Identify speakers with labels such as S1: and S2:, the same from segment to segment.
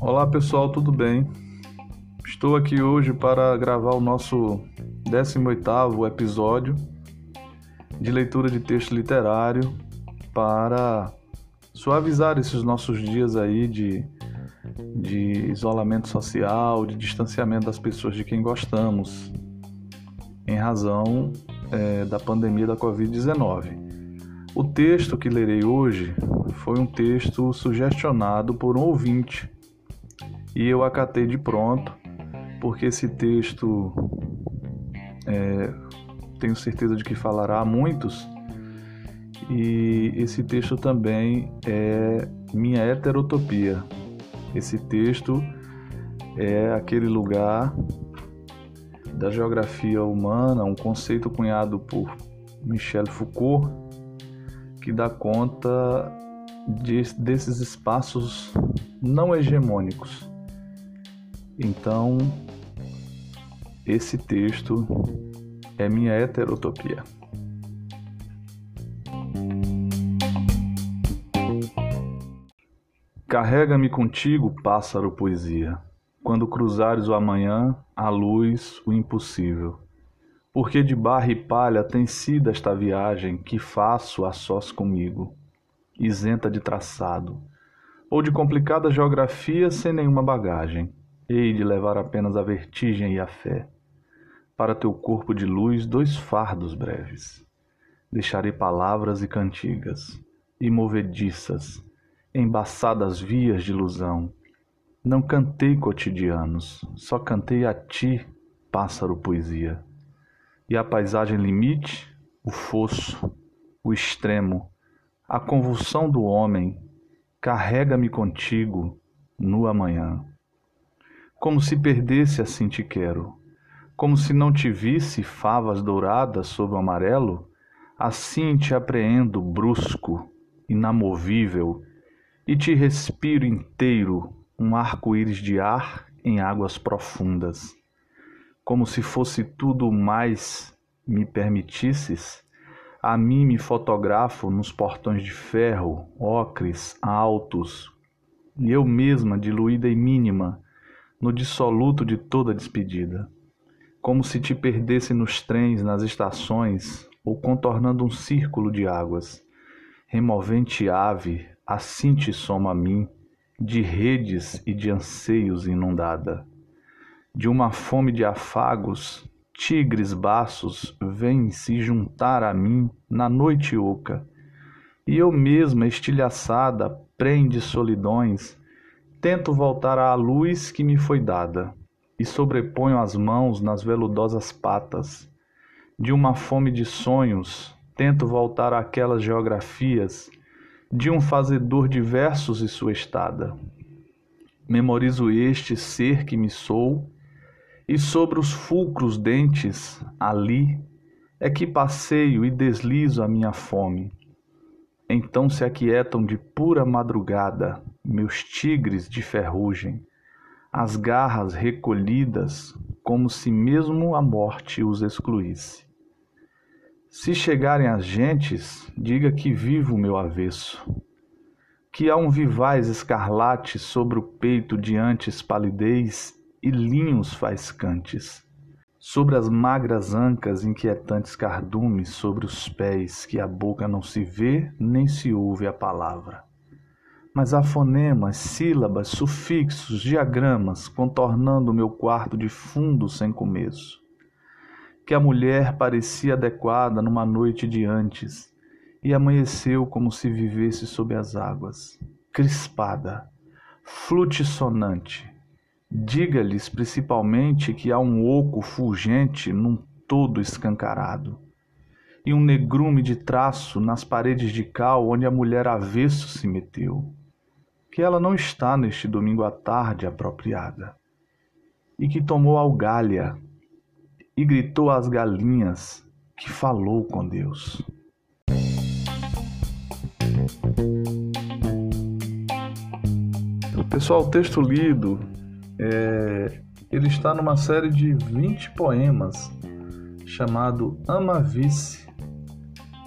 S1: Olá pessoal, tudo bem? Estou aqui hoje para gravar o nosso 18º episódio de leitura de texto literário para suavizar esses nossos dias aí de, de isolamento social, de distanciamento das pessoas de quem gostamos, em razão é, da pandemia da Covid-19. O texto que lerei hoje foi um texto sugestionado por um ouvinte e eu acatei de pronto, porque esse texto é, tenho certeza de que falará a muitos e esse texto também é minha heterotopia. Esse texto é aquele lugar da geografia humana, um conceito cunhado por Michel Foucault, que dá conta de, desses espaços não hegemônicos. Então, esse texto é minha heterotopia. Carrega-me contigo, pássaro poesia, quando cruzares o amanhã, a luz, o impossível. Porque de barra e palha tem sido esta viagem que faço a sós comigo, isenta de traçado, ou de complicada geografia sem nenhuma bagagem. Hei de levar apenas a vertigem e a fé. Para teu corpo de luz, dois fardos breves. Deixarei palavras e cantigas, e movediças, embaçadas vias de ilusão. Não cantei cotidianos, só cantei a ti, pássaro poesia. E a paisagem limite, o fosso, o extremo, a convulsão do homem, carrega-me contigo no amanhã. Como se perdesse assim te quero, como se não te visse favas douradas sob o amarelo, assim te apreendo brusco, inamovível, e te respiro inteiro um arco-íris de ar em águas profundas. Como se fosse tudo mais me permitisses, a mim me fotografo nos portões de ferro, ocres, altos, e eu mesma, diluída e mínima, no dissoluto de toda despedida. Como se te perdesse nos trens, nas estações, ou contornando um círculo de águas. Removente ave, assim te soma a mim, de redes e de anseios inundada. De uma fome de afagos, tigres baços vêm se juntar a mim na noite oca, e eu mesma, estilhaçada, prende solidões, tento voltar à luz que me foi dada, e sobreponho as mãos nas veludosas patas. De uma fome de sonhos, tento voltar àquelas geografias de um fazedor de versos e sua estada. Memorizo este ser que me sou, e sobre os fulcros dentes, ali, é que passeio e deslizo a minha fome. Então se aquietam de pura madrugada meus tigres de ferrugem, as garras recolhidas, como se mesmo a morte os excluísse. Se chegarem as gentes, diga que vivo meu avesso, que há um vivaz escarlate sobre o peito diante palidez e linhos faiscantes, sobre as magras ancas inquietantes cardumes, sobre os pés que a boca não se vê nem se ouve a palavra. Mas há fonemas, sílabas, sufixos, diagramas contornando o meu quarto de fundo sem começo que a mulher parecia adequada numa noite de antes e amanheceu como se vivesse sob as águas, crispada, flutissonante. Diga-lhes principalmente que há um oco fulgente num todo escancarado e um negrume de traço nas paredes de cal onde a mulher avesso se meteu, que ela não está neste domingo à tarde apropriada, e que tomou algalha e gritou às galinhas que falou com Deus. Pessoal, o texto lido é, ele está numa série de 20 poemas chamado Ama Vice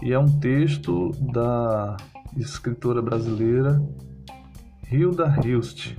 S1: e é um texto da escritora brasileira Hilda Hilst.